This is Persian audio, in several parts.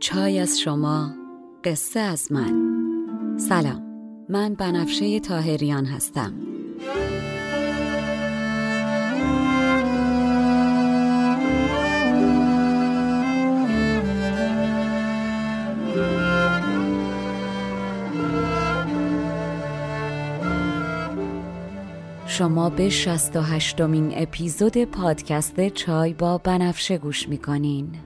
چای از شما قصه از من. سلام من بنفشه تاهریان هستم. شما به 68 مین اپیزود پادکست چای با بنفشه گوش می‌کنین.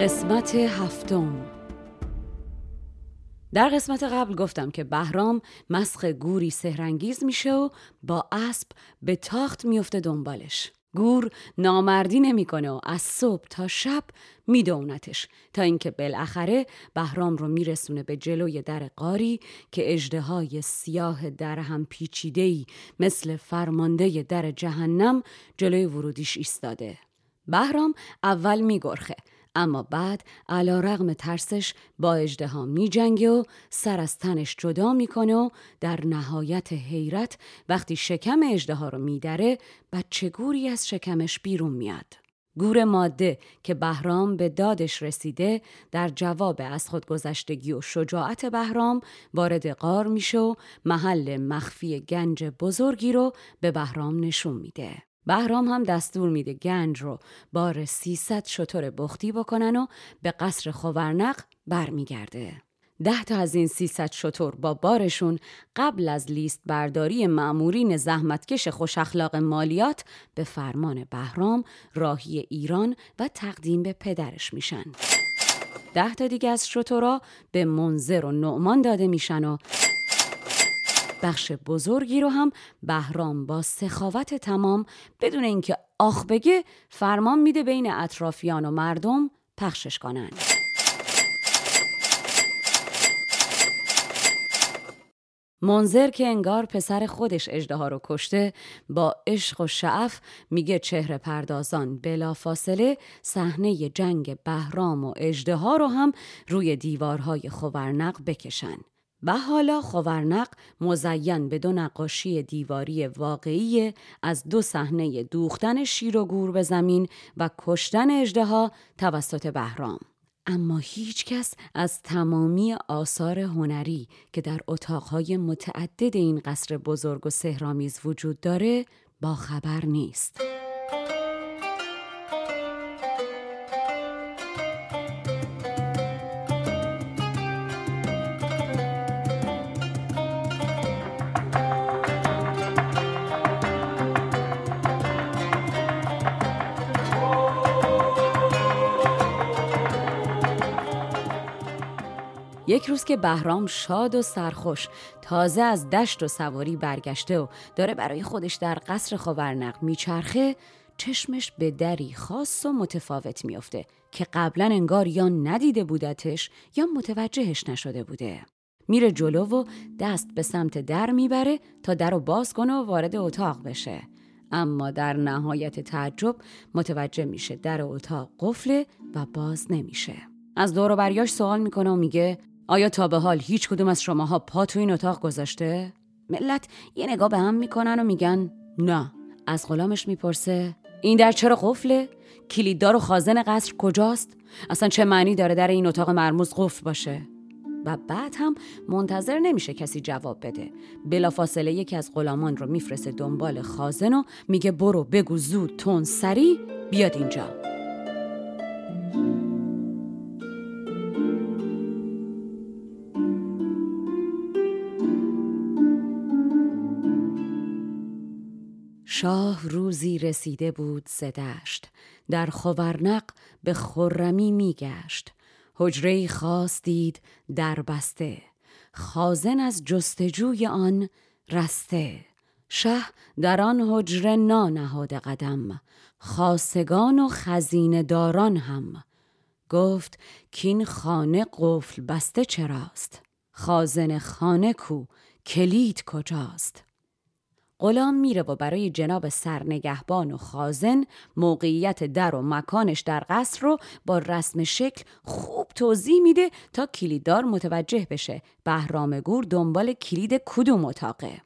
قسمت هفتم. در قسمت قبل گفتم که بهرام مسخ گوری سهرنگیز میشه و با اسب به تاخت میفته دنبالش. گور نامردی نمی‌کنه و از صبح تا شب میدونتش تا اینکه بالاخره بهرام رو میرسونه به جلوی در قاری که اجده سیاه در هم پیچیده‌ای مثل فرمانده در جهنم جلوی ورودیش ایستاده. بهرام اول میگرخه اما بعد علا رغم ترسش با اجده می جنگه و سر از تنش جدا می‌کنه و در نهایت حیرت وقتی شکم اجده ها رو میدره بچه گوری از شکمش بیرون میاد. گور ماده که بهرام به دادش رسیده در جواب از خودگذشتگی و شجاعت بهرام وارد قار میشه و محل مخفی گنج بزرگی رو به بهرام نشون میده. بهرام هم دستور میده گنج رو بار 300 شطور بختی بکنن و به قصر خوورنق برمیگرده. ده تا از این 300 شطور با بارشون قبل از لیست برداری معمورین زحمتکش خوش اخلاق مالیات به فرمان بهرام راهی ایران و تقدیم به پدرش میشن. ده تا دیگه از شطورا به منظر و نعمان داده میشن و بخش بزرگی رو هم بهرام با سخاوت تمام بدون اینکه آخ بگه فرمان میده بین اطرافیان و مردم پخشش کنند. منظر که انگار پسر خودش اجده رو کشته با عشق و شعف میگه چهره پردازان بلا فاصله صحنه جنگ بهرام و اجده رو هم روی دیوارهای خورنق بکشن. و حالا خورنق مزین به دو نقاشی دیواری واقعی از دو صحنه دوختن شیر و گور به زمین و کشتن اجدها توسط بهرام. اما هیچ کس از تمامی آثار هنری که در اتاقهای متعدد این قصر بزرگ و سهرامیز وجود داره با خبر نیست. یک روز که بهرام شاد و سرخوش تازه از دشت و سواری برگشته و داره برای خودش در قصر خاورنق میچرخه چشمش به دری خاص و متفاوت میافته که قبلا انگار یا ندیده بودتش یا متوجهش نشده بوده. میره جلو و دست به سمت در می‌بره تا در رو باز کنه و وارد اتاق بشه. اما در نهایت تعجب متوجه میشه در اتاق قفله و باز نمیشه. از دور و بریاش سوال می‌کنه و میگه آیا تا به حال هیچ کدوم از شماها پا تو این اتاق گذاشته؟ ملت یه نگاه به هم می‌کنن و میگن نه از غلامش می‌پرسه این در چرا قفله؟ کلیددار و خازن قصر کجاست؟ اصلا چه معنی داره در این اتاق مرموز قفل باشه؟ و بعد هم منتظر نمیشه کسی جواب بده بلافاصله یکی از غلامان رو میفرسته دنبال خازن و میگه برو بگو زود تون سری بیاد اینجا شاه روزی رسیده بود زدشت در خورنق به خرمی میگشت. حجره خاص دید در بسته. خازن از جستجوی آن رسته. شه در آن حجره نانهاد قدم. خاصگان و خزینه داران هم. گفت کین خانه قفل بسته چراست؟ خازن خانه کو کلید کجاست؟ غلام میره و برای جناب سرنگهبان و خازن موقعیت در و مکانش در قصر رو با رسم شکل خوب توضیح میده تا کلیددار متوجه بشه بهرام گور دنبال کلید کدوم اتاقه.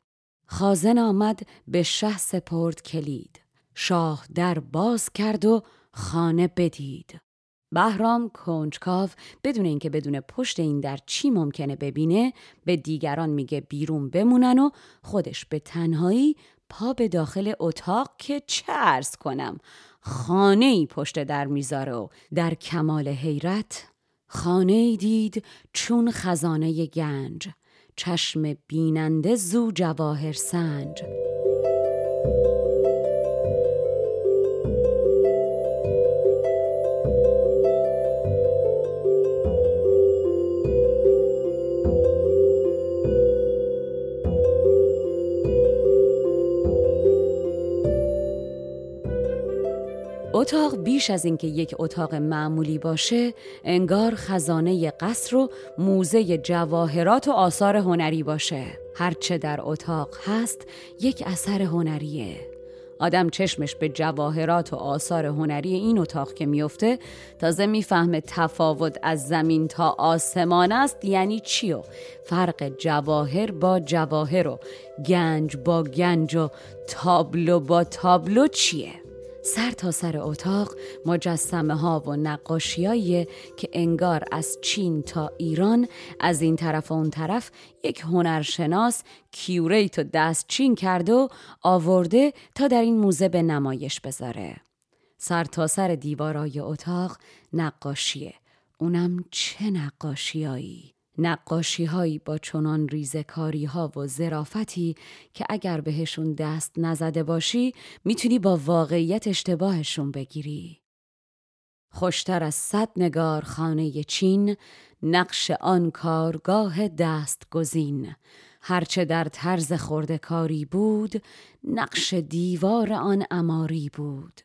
خازن آمد به شه سپرد کلید. شاه در باز کرد و خانه بدید. بهرام کنجکاو بدون اینکه بدون پشت این در چی ممکنه ببینه به دیگران میگه بیرون بمونن و خودش به تنهایی پا به داخل اتاق که ارز کنم خانه ای پشت در می‌ذاره و در کمال حیرت خانه ای دید چون خزانه گنج چشم بیننده زو جواهر سنج. اتاق بیش از اینکه یک اتاق معمولی باشه انگار خزانه قصر و موزه جواهرات و آثار هنری باشه. هرچه در اتاق هست یک اثر هنریه. آدم چشمش به جواهرات و آثار هنری این اتاق که میفته تازه می‌فهمه تفاوت از زمین تا آسمان است. یعنی چی و؟ فرق جواهر با جواهر و گنج با گنج و تابلو با تابلو چیه؟ سر تا سر اتاق مجسمه ها و نقاشیایی که انگار از چین تا ایران از این طرف و اون طرف یک هنرشناس کیوریت و دست چین کرده و آورده تا در این موزه به نمایش بذاره. سر تا سر دیوارای اتاق نقاشیه. اونم چه نقاشیایی؟ نقاشی هایی با چنان ریزکاری ها و زرافتی که اگر بهشون دست نزده باشی می‌تونی با واقعیت اشتباهشون بگیری. خوشتر از صد نگار خانه چین نقش آن کارگاه دست گزین هرچه در طرز کاری بود نقش دیوار آن اماری بود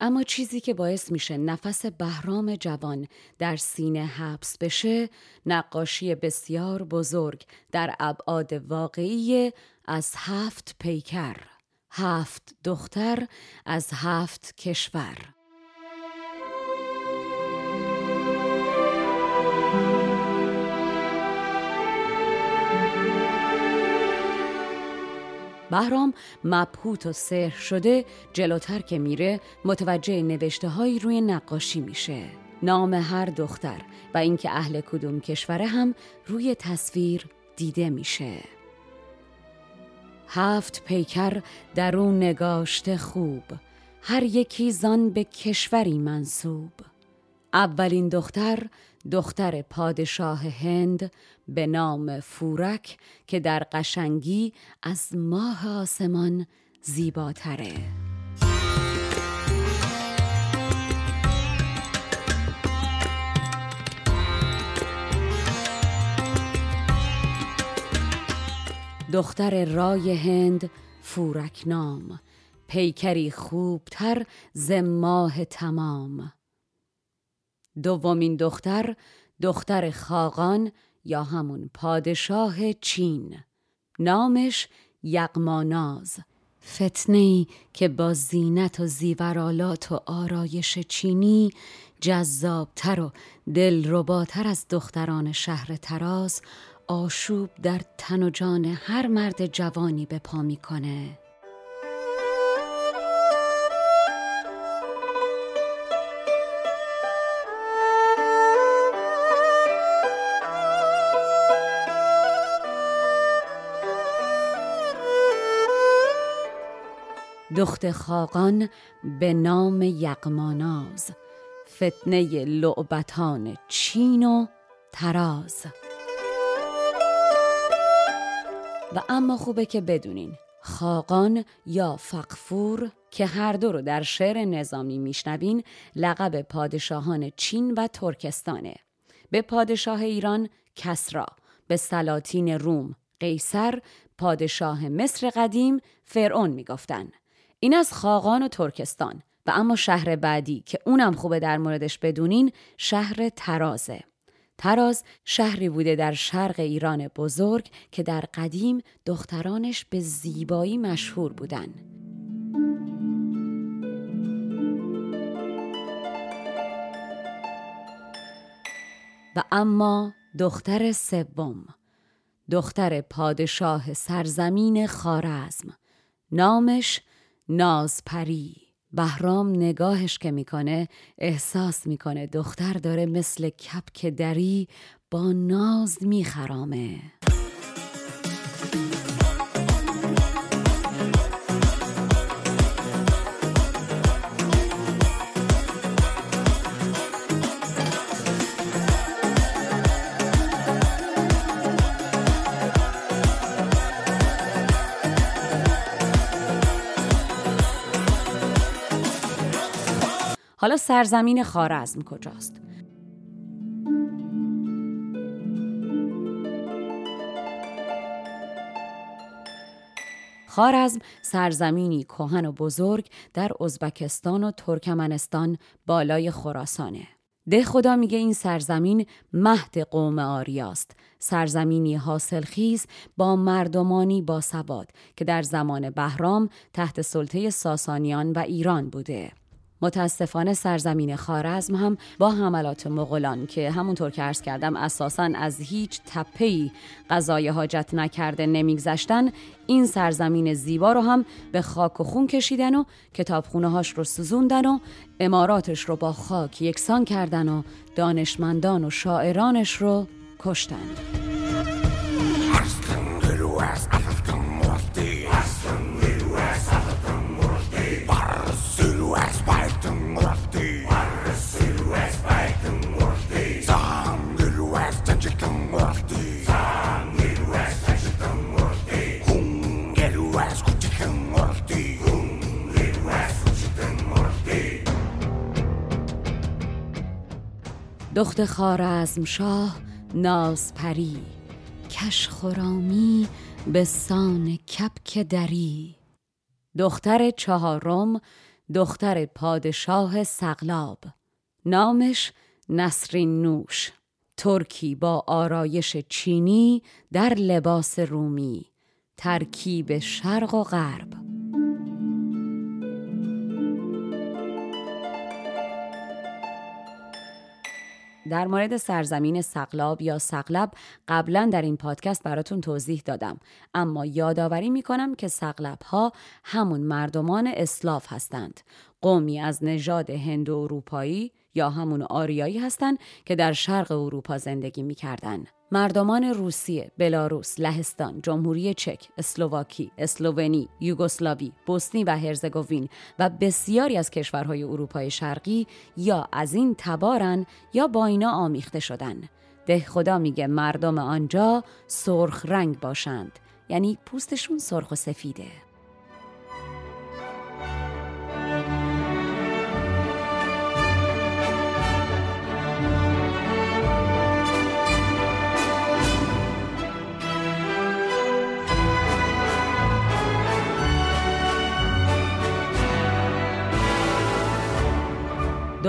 اما چیزی که باعث میشه نفس بهرام جوان در سینه حبس بشه نقاشی بسیار بزرگ در ابعاد واقعی از هفت پیکر هفت دختر از هفت کشور. بهرام مبهوت و سحر شده جلوتر که میره متوجه نوشته هایی روی نقاشی میشه. نام هر دختر و اینکه اهل کدوم کشوره هم روی تصویر دیده میشه. هفت پیکر در اون نگاشته خوب هر یکی زان به کشوری منصوب. اولین دختر دختر پادشاه هند به نام فورک که در قشنگی از ماه آسمان زیباتره. دختر رای هند فورک نام پیکری خوبتر ز ماه تمام. دومین دختر دختر خاقان یا همون پادشاه چین. نامش یقماناز فتنه که با زینت و زیورالات و آرایش چینی جذابتر و دلرباتر از دختران شهر تراز آشوب در تن و جان هر مرد جوانی به پا می‌کنه. دخت خاقان به نام یقماناز فتنه لعبتان چین و تراز و اما خوبه که بدونین خاقان یا فقفور که هر دو رو در شعر نظامی میشنوین لقب پادشاهان چین و ترکستانه. به پادشاه ایران کسرا به سلاطین روم قیصر پادشاه مصر قدیم فرعون می‌گفتن. این از خاقان و ترکستان. و اما شهر بعدی که اونم خوبه در موردش بدونین شهر ترازه. تراز شهری بوده در شرق ایران بزرگ که در قدیم دخترانش به زیبایی مشهور بودن. و اما دختر سوم. دختر پادشاه سرزمین خارزم. نامش نازپری. بهرام نگاهش که می‌کنه احساس می‌کنه دختر داره مثل کپک دری با ناز میخرامه. حالا سرزمین خارزم کجاست؟ خارزم سرزمینی کهن و بزرگ در ازبکستان و ترکمنستان بالای خراسانه. ده خدا میگه این سرزمین مهد قوم آریاست سرزمینی حاصلخیز با مردمانی با سواد که در زمان بهرام تحت سلطه ساسانیان و ایران بوده متاسفانه سرزمین خارزم هم با حملات مغولان که همونطور که عرض کردم اساسا از هیچ تپهی غذای حاجت نکرده نمیگذشتن این سرزمین زیبا رو هم به خاک و خون کشیدن و کتابخونه هاش رو سوزوندن و اماراتش رو با خاک یکسان کردن و دانشمندان و شاعرانش رو کشتن. دخت خارزم شاه نازپری کش خرامی به سان کپک دری. دختر چهارم دختر پادشاه سقلاب نامش نسرین نوش. ترکی با آرایش چینی در لباس رومی ترکیب شرق و غرب. در مورد سرزمین سقلاب یا سقلب قبلا در این پادکست براتون توضیح دادم. اما یادآوری می‌کنم که سقلب ها همون مردمان اسلاف هستند. قومی از نژاد هندو اروپایی یا همون آریایی هستند که در شرق اروپا زندگی می‌کردن. مردمان روسیه، بلاروس، لهستان، جمهوری چک، اسلوواکی، اسلوونی، یوگسلاوی، بوسنی و هرزگوین و بسیاری از کشورهای اروپای شرقی یا از این تبارن یا با اینا آمیخته شدن. ده خدا میگه مردم آنجا سرخ رنگ باشند یعنی پوستشون سرخ و سفیده.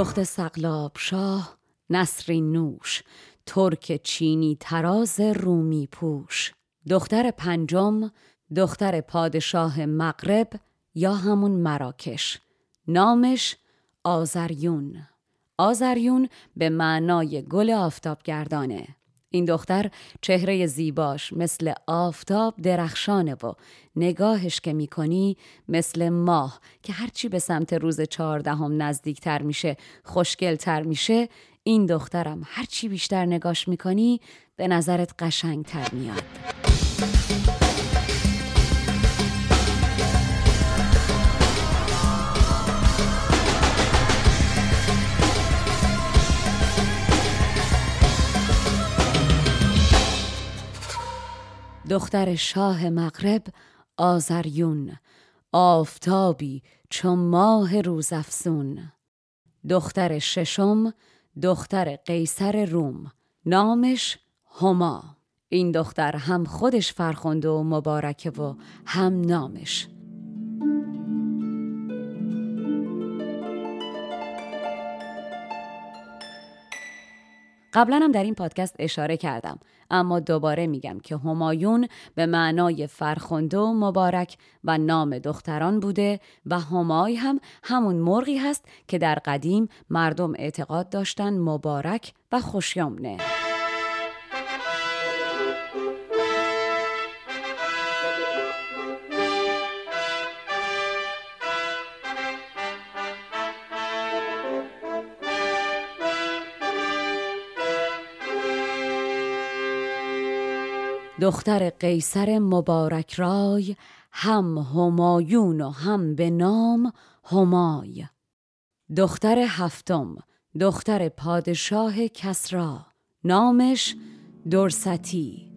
دخت سقلاب شاه نسرین نوش ترک چینی تراز رومی پوش. دختر پنجم دختر پادشاه مغرب یا همون مراکش. نامش آزریون آزریون به معنای گل آفتابگردانه. این دختر چهره زیباش مثل آفتاب درخشانه و نگاهش که می‌کنی مثل ماه که هرچی به سمت روز چهاردهم نزدیکتر میشه خوشگلتر میشه این دخترم هرچی بیشتر نگاش می‌کنی به نظرت قشنگتر میاد. دختر شاه مغرب آزریون آفتابی چون ماه روزافزون. دختر ششم دختر قیصر روم نامش هما. این دختر هم خودش فرخنده و مبارکه و هم نامش. قبلا هم در این پادکست اشاره کردم. اما دوباره میگم که همایون به معنای فرخنده و مبارک و نام دختران بوده و همای هم همون مرغی هست که در قدیم مردم اعتقاد داشتن مبارک و خوشیامنه. دختر قیصر مبارک رای هم همایون و هم به نام همای. دختر هفتم دختر پادشاه کسرا نامش درستی.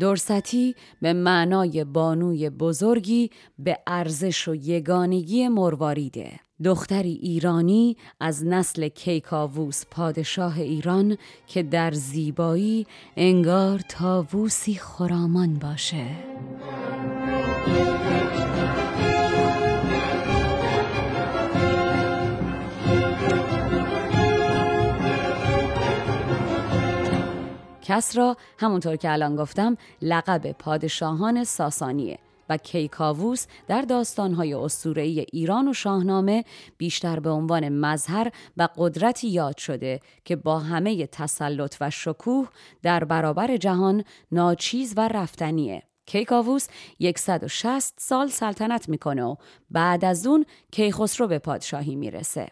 درستی به معنای بانوی بزرگی به ارزش و یگانگی مرواریده دختری ایرانی از نسل کیکاووس پادشاه ایران که در زیبایی انگار تاووسی خرامان باشه. کسرا همونطور که الان گفتم لقب پادشاهان ساسانیه. کیکاووس در داستانهای اسطوره‌ای ایران و شاهنامه بیشتر به عنوان مظهر و قدرتی یاد شده که با همه تسلط و شکوه در برابر جهان ناچیز و رفتنیه. کیکاووس 160 سال سلطنت می‌کنه و بعد از اون کیخسرو به پادشاهی می‌رسه.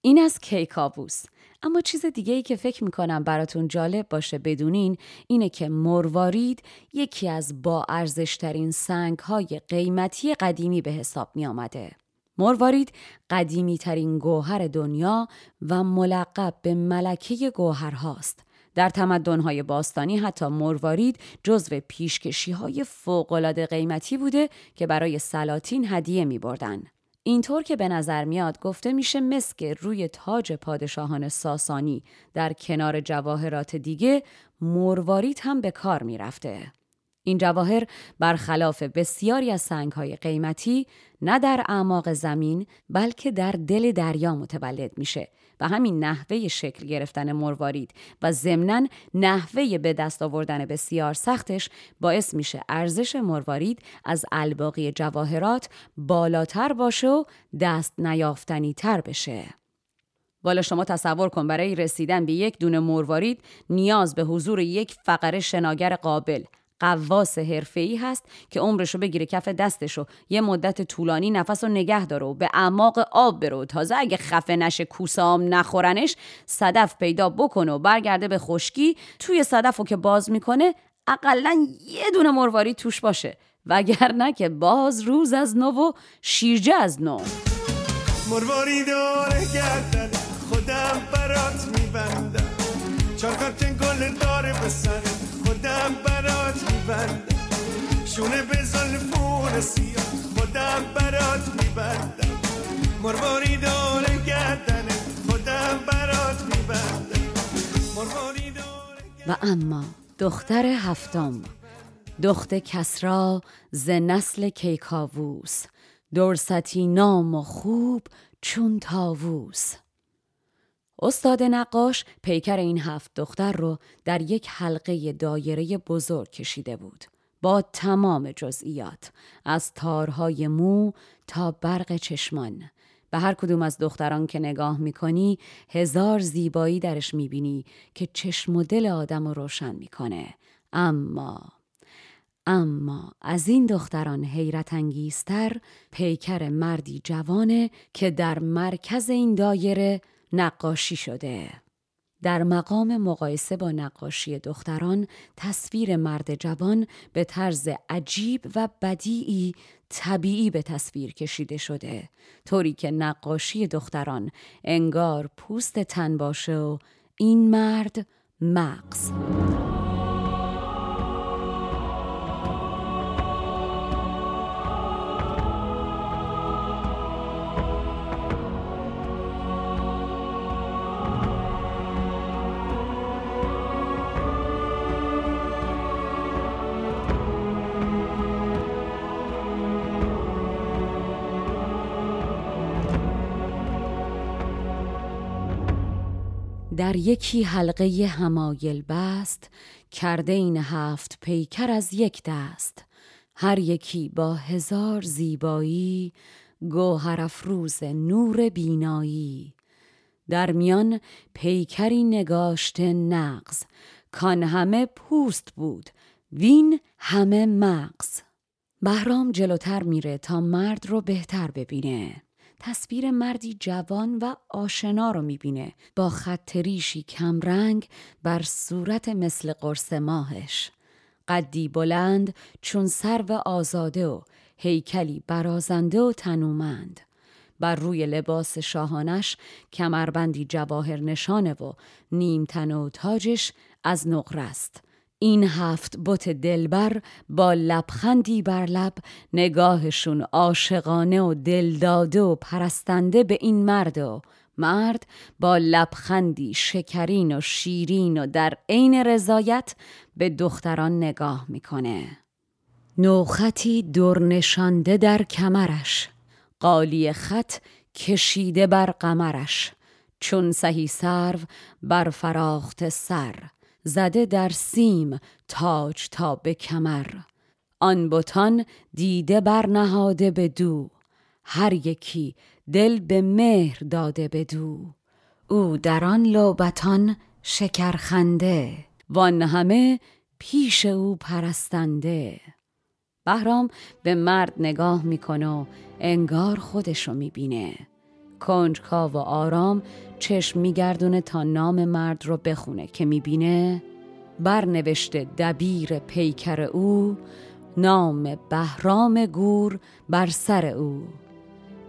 این از کیکاووس اما چیز دیگه ای که فکر می‌کنم براتون جالب باشه بدونین اینه که مروارید یکی از با ارزشترین سنگ های قیمتی قدیمی به حساب می آمده. مروارید قدیمی ترین گوهر دنیا و ملقب به ملکه گوهرهاست. در تمدنهای باستانی حتی مروارید جزو پیشکشی های فوقالعاده قیمتی بوده که برای سلاطین هدیه می بردن. اینطور که به نظر میاد گفته میشه مسک روی تاج پادشاهان ساسانی در کنار جواهرات دیگه مروارید هم به کار می‌رفته. این جواهر برخلاف بسیاری از سنگهای قیمتی نه در اعماق زمین بلکه در دل دریا متولد میشه و همین نحوه شکل گرفتن مروارید و ضمنا نحوه به دست آوردن بسیار سختش باعث میشه ارزش مروارید از الباقی جواهرات بالاتر باشه و دست نیافتنی تر بشه. والا شما تصور کن برای رسیدن به یک دونه مروارید نیاز به حضور یک فقره شناگر قابل قواس حرفه‌ای هست که عمرش رو بگیره کف دستش و یه مدت طولانی نفس رو نگه داره و به اعماق آب برو تازه اگه خفه نشه کوسام نخورنش صدف پیدا بکنه و برگرده به خشکی. توی صدف رو که باز می‌کنه اقلا یه دونه مرواری توش باشه. وگرنه که باز روز از نو و شیرجه از نو. مرواری داره گردن خودم برات میبندم. چارکات گل داره بسنه خودم برات میبندم. شونه به زلفون سیاه. خودم برات میبندم. مرواری داره گردنه. خودم برات میبندم. مرواری و اما دختر هفتم. دخت کسرا ز نسل کیکاووس. درستی نام و خوب چون تاووس استاد نقاش پیکر این هفت دختر رو در یک حلقه دایره بزرگ کشیده بود. با تمام جزئیات از تارهای مو تا برق چشمان. به هر کدوم از دختران که نگاه می‌کنی هزار زیبایی درش می‌بینی که چشم و دل آدم رو روشن می‌کنه. اما اما از این دختران حیرت انگیزتر پیکر مردی جوانه که در مرکز این دایره نقاشی شده. در مقام مقایسه با نقاشی دختران تصویر مرد جوان به طرز عجیب و بدیعی طبیعی به تصویر کشیده شده طوری که نقاشی دختران انگار پوست تن باشه و این مرد مغز. در یکی حلقه همایل بست کرده این هفت پیکر از یک دست. هر یکی با هزار زیبایی گوهر افروز نور بینایی. در میان پیکری نگاشته نقز کان همه پوست بود وین همه مغز. بهرام جلوتر میره تا مرد رو بهتر ببینه. تصویر مردی جوان و آشنا رو می‌بینه با خط ریشی کمرنگ بر صورت مثل قرص ماهش. قدی بلند چون سرو آزاده و هیکلی برازنده و تنومند. بر روی لباس شاهانش کمربندی جواهر نشانه و نیم تن و تاجش از نقره است. این هفت بت دلبر با لبخندی بر لب نگاهشون عاشقانه و دلداده و پرستنده به این مرد و مرد با لبخندی شکرین و شیرین و در عین رضایت به دختران نگاه می‌کنه. نوخطی درنشانده در کمرش. قالی خط کشیده بر قمرش. چون سهی سرو بر فراخت سر. زده در سیم تاج تا به کمر. آن بتان دیده بر نهاده به دو. هر یکی دل به مهر داده به دو. او در آن لوبتان شکرخنده. وان همه پیش او پرستنده. بهرام به مرد نگاه می‌کنه و انگار خودشو می‌بینه. کنجکاو و آرام چشم میگردونه تا نام مرد رو بخونه که می‌بینه برنوشته دبیر پیکر او نام بهرام گور بر سر او.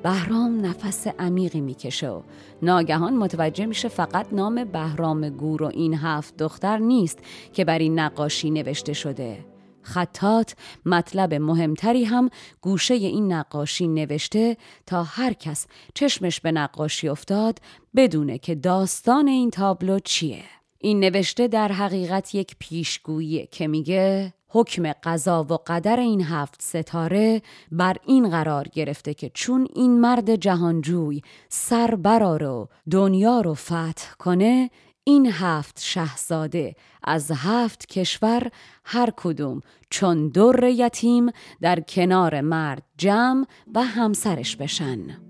بهرام نفس عمیقی می‌کشه و ناگهان متوجه میشه فقط نام بهرام گور و این هفت دختر نیست که بر این نقاشی نوشته شده. خطات مطلب مهمتری هم گوشه این نقاشی نوشته تا هر کس چشمش به نقاشی افتاد بدونه که داستان این تابلو چیه. این نوشته در حقیقت یک پیشگویی که میگه حکم قضا و قدر این هفت ستاره بر این قرار گرفته که چون این مرد جهانجوی سر برار و دنیا رو فتح کنه این هفت شهزاده از هفت کشور هر کدوم چون در یتیم در کنار مرد جمع و همسرش بشن.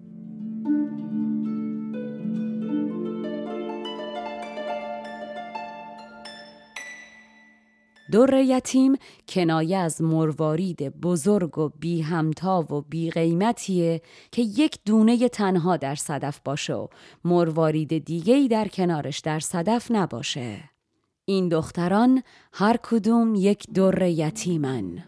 در یتیم کنایه از مروارید بزرگ و بی همتا و بی قیمتیه که یک دونه تنها در صدف باشه و مروارید دیگهی در کنارش در صدف نباشه. این دختران هر کدوم یک در یتیمن.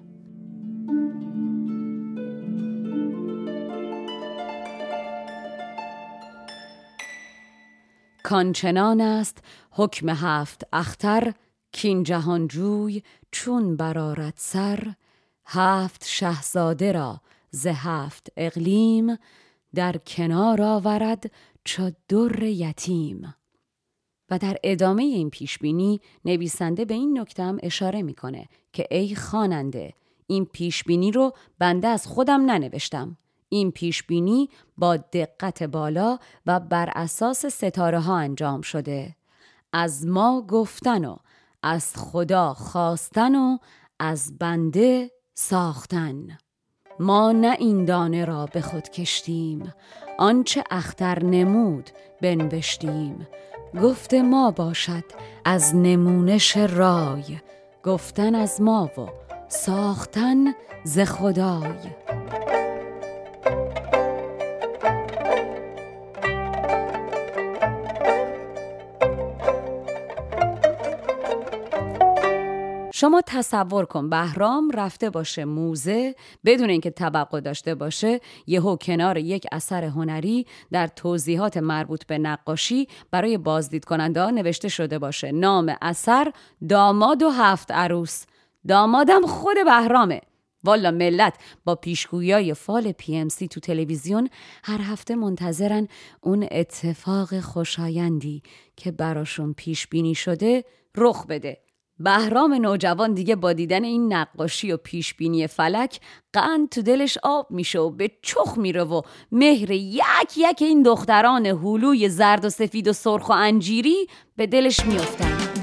کانچنان است حکم هفت اختر کین جهانجوی چون برارت سر هفت شهزاده را ز هفت اقلیم در کنار آورد چو در یتیم. و در ادامه این پیشبینی نویسنده به این نکته اشاره می‌کنه که ای خواننده این پیشبینی رو بنده از خودم ننوشتم. این پیشبینی با دقت بالا و بر اساس ستاره ها انجام شده. از ما گفتن و از خدا خواستن و از بنده ساختن. ما نه این دانه را به خود کشتیم آنچه اختر نمود بنوشتیم. گفت ما باشد از نمونش رای گفتن از ما و ساختن ز خدای. شما تصور کن بهرام رفته باشه موزه بدون اینکه توقع داشته باشه یهو کنار یک اثر هنری در توضیحات مربوط به نقاشی برای بازدید کننده نوشته شده باشه. نام اثر داماد و هفت عروس. دامادم خود بهرامه. والا ملت با پیشگویای فال پی ام سی تو تلویزیون هر هفته منتظرن اون اتفاق خوشایندی که براشون پیش بینی شده رخ بده. بهرام نوجوان دیگه با دیدن این نقاشی و پیشبینی فلک قند تو دلش آب میشه و به چخ میره و مهر یک یک این دختران هلوی زرد و سفید و سرخ و انجیری به دلش میافتن.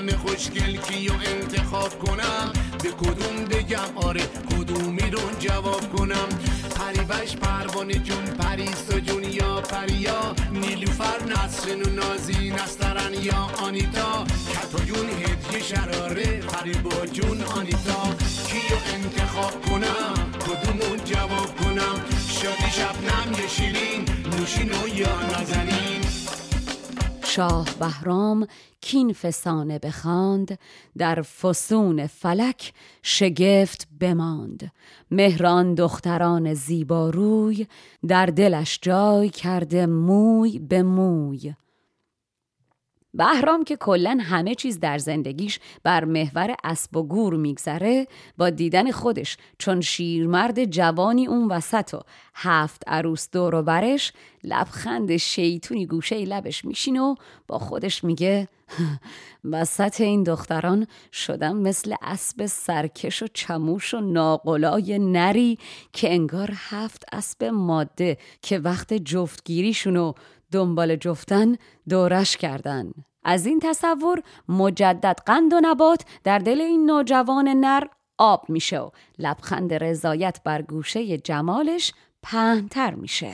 همه خوشگل کیو انتخاب کنم؟ به کدوم بگم؟ آره کدومی رو جواب کنم؟ پریوش پروانه جون پریسا جون یا پریا؟ نیلوفر نسرین و نازی نسترن یا آنیتا؟ کتایون هدیه شراره فریبا جون آنیتا؟ کیو انتخاب کنم؟ کدومون جواب کنم؟ شادی شبنم یه شیرین نوشین و یا نازنین؟ شاه بهرام کین فسانه بخواند در فسون فلک شگفت بماند. مهران دختران زیباروی در دلش جای کرده موی به موی. بهرام که کلا همه چیز در زندگیش بر محور اسب و گور میگذره با دیدن خودش چون شیرمرد جوانی اون وسط و هفت عروس دور و برش لبخند شیطونی گوشه لبش میشین و با خودش میگه وسط این دختران شدم مثل اسب سرکش و چموش و ناقلای نری که انگار هفت اسب ماده که وقت جفتگیریشون و دنبال جفتن دورش کردن. از این تصور مجدد قند و نبات در دل این نوجوان نر آب میشه و لبخند رضایت بر گوشه جمالش پهنتر میشه.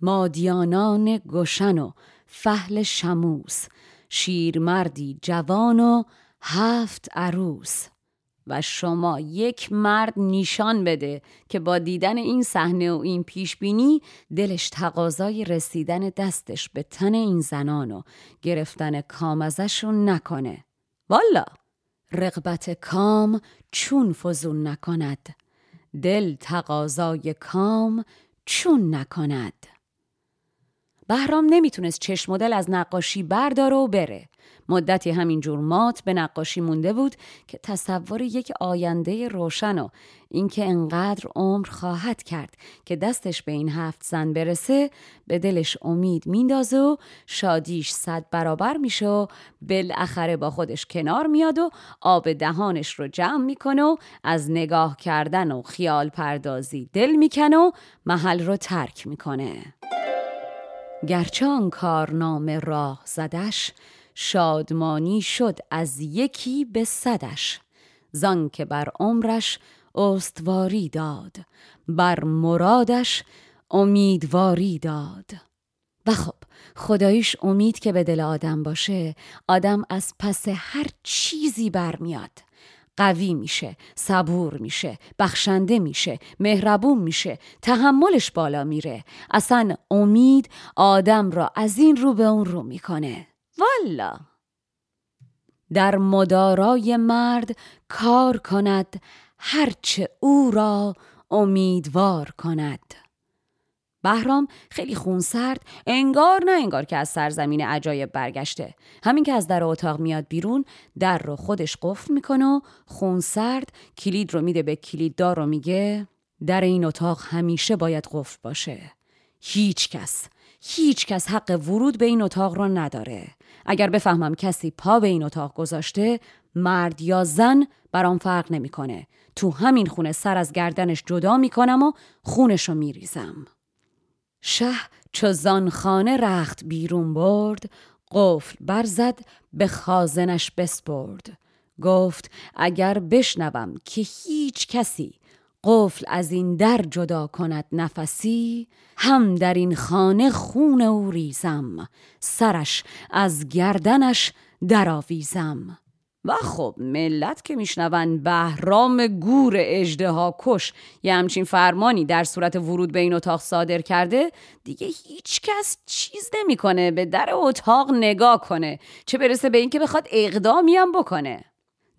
مادیانان گشن و فهل شموس شیرمردی جوان و هفت عروس. و شما یک مرد نیشان بده که با دیدن این صحنه و این پیشبینی دلش تقاضای رسیدن دستش به تن این زنان و گرفتن کام ازشون نکنه. والا رغبت کام چون فزون نکند. دل تقاضای کام چون نکند. بهرام نمی‌تونست چشم مدل از نقاشی برداره و بره. مدتی همینجور مات به نقاشی مونده بود که تصور یک آینده روشن و اینکه انقدر عمر خواهد کرد که دستش به این هفت زن برسه به دلش امید میندازه و شادیش صد برابر میشه و بالاخره با خودش کنار میاد و آب دهانش رو جمع می‌کنه و از نگاه کردن و خیال پردازی دل می‌کنه و محل رو ترک می‌کنه. گرچه آن کارنامه راه زدش شادمانی شد از یکی به صدش. زان که بر عمرش استواری داد بر مرادش امیدواری داد. و خب خداییش امید که به دل آدم باشه آدم از پس هر چیزی برمیاد. قوی میشه صبور میشه بخشنده میشه مهربون میشه تحملش بالا میره. اصلا امید آدم را از این رو به اون رو می‌کنه. والا. در مدارای مرد کار کند هرچه او را امیدوار کند. بهرام خیلی خونسرد انگار نه انگار که از سرزمین عجایب برگشته. همین که از در اتاق میاد بیرون در رو خودش قفل می‌کنه و خونسرد کلید رو میده به کلیددار رو میگه در این اتاق همیشه باید قفل باشه. هیچ کس. هیچ کس حق ورود به این اتاق را نداره. اگر بفهمم کسی پا به این اتاق گذاشته مرد یا زن برام فرق نمی‌کنه. تو همین خونه سر از گردنش جدا می‌کنم و خونش رو میریزم. شه چو خانه رخت بیرون برد قفل برزد به خازنش بسپرد. گفت اگر بشنوم که هیچ کسی قفل از این در جدا کند نفسی هم در این خانه خون او ریزم سرش از گردنش درآویزم. و خب ملت که میشنون بهرام گور اجده کش یه همچین فرمانی در صورت ورود به این اتاق صادر کرده دیگه هیچ کس چیز نمی‌کنه به در اتاق نگاه کنه چه برسه به اینکه بخواد اقدامی هم بکنه.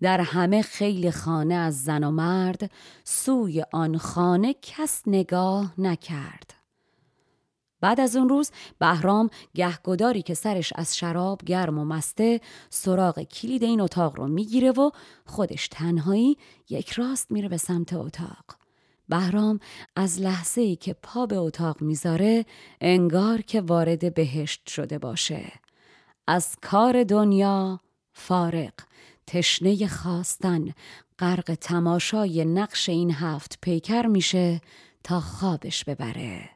در همه خیلی خانه از زن و مرد سوی آن خانه کس نگاه نکرد. بعد از اون روز بهرام گهگداری که سرش از شراب گرم و مسته سراغ کلید این اتاق رو می‌گیره و خودش تنهایی یک راست میره به سمت اتاق. بهرام از لحظه ای که پا به اتاق می‌ذاره انگار که وارد بهشت شده باشه. از کار دنیا فارق تشنه خواستن. غرق تماشای نقش این هفت پیکر میشه تا خوابش ببره.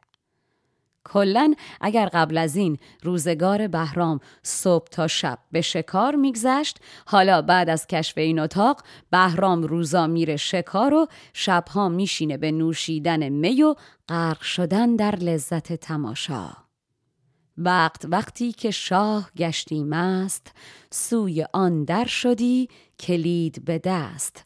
کلا اگر قبل از این روزگار بهرام صبح تا شب به شکار میگذشت حالا بعد از کشف این اتاق بهرام روزا میره شکار و شبها میشینه به نوشیدن می و غرق شدن در لذت تماشا. وقت وقتی که شاه گشتی مست سوی آن در شدی کلید به دست.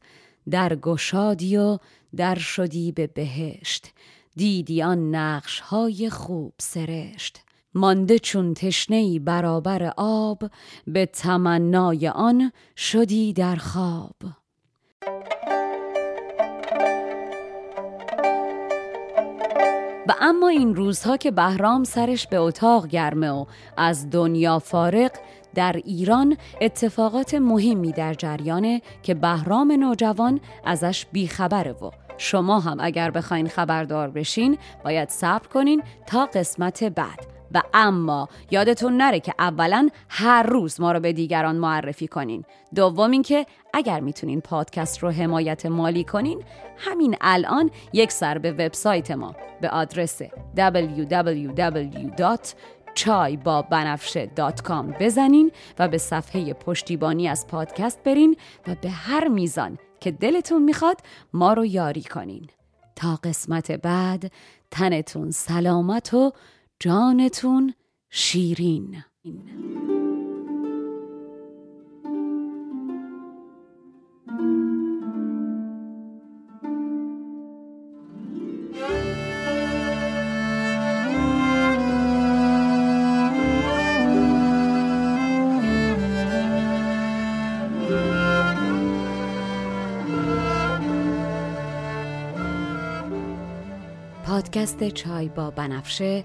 در گشادی و در شدی به بهشت. دیدی آن نقش های خوب سرشت. مانده چون تشنهی برابر آب به تمنای آن شدی در خواب. و اما این روزها که بهرام سرش به اتاق گرمه و از دنیا فارق در ایران اتفاقات مهمی در جریانه که بهرام نوجوان ازش بیخبره و شما هم اگر بخواین خبردار بشین باید صبر کنین تا قسمت بعد. و اما یادتون نره که اولا هر روز ما رو به دیگران معرفی کنین. دوم اینکه اگر می‌تونین پادکست رو حمایت مالی کنین همین الان یک سر به وبسایت ما به آدرس www.chai بزنین و به صفحه پشتیبانی از پادکست برین و به هر میزان که دلتون می‌خواد ما رو یاری کنین. تا قسمت بعد تنتون سلامت و جانتون شیرین. پادکست چای با بنفشه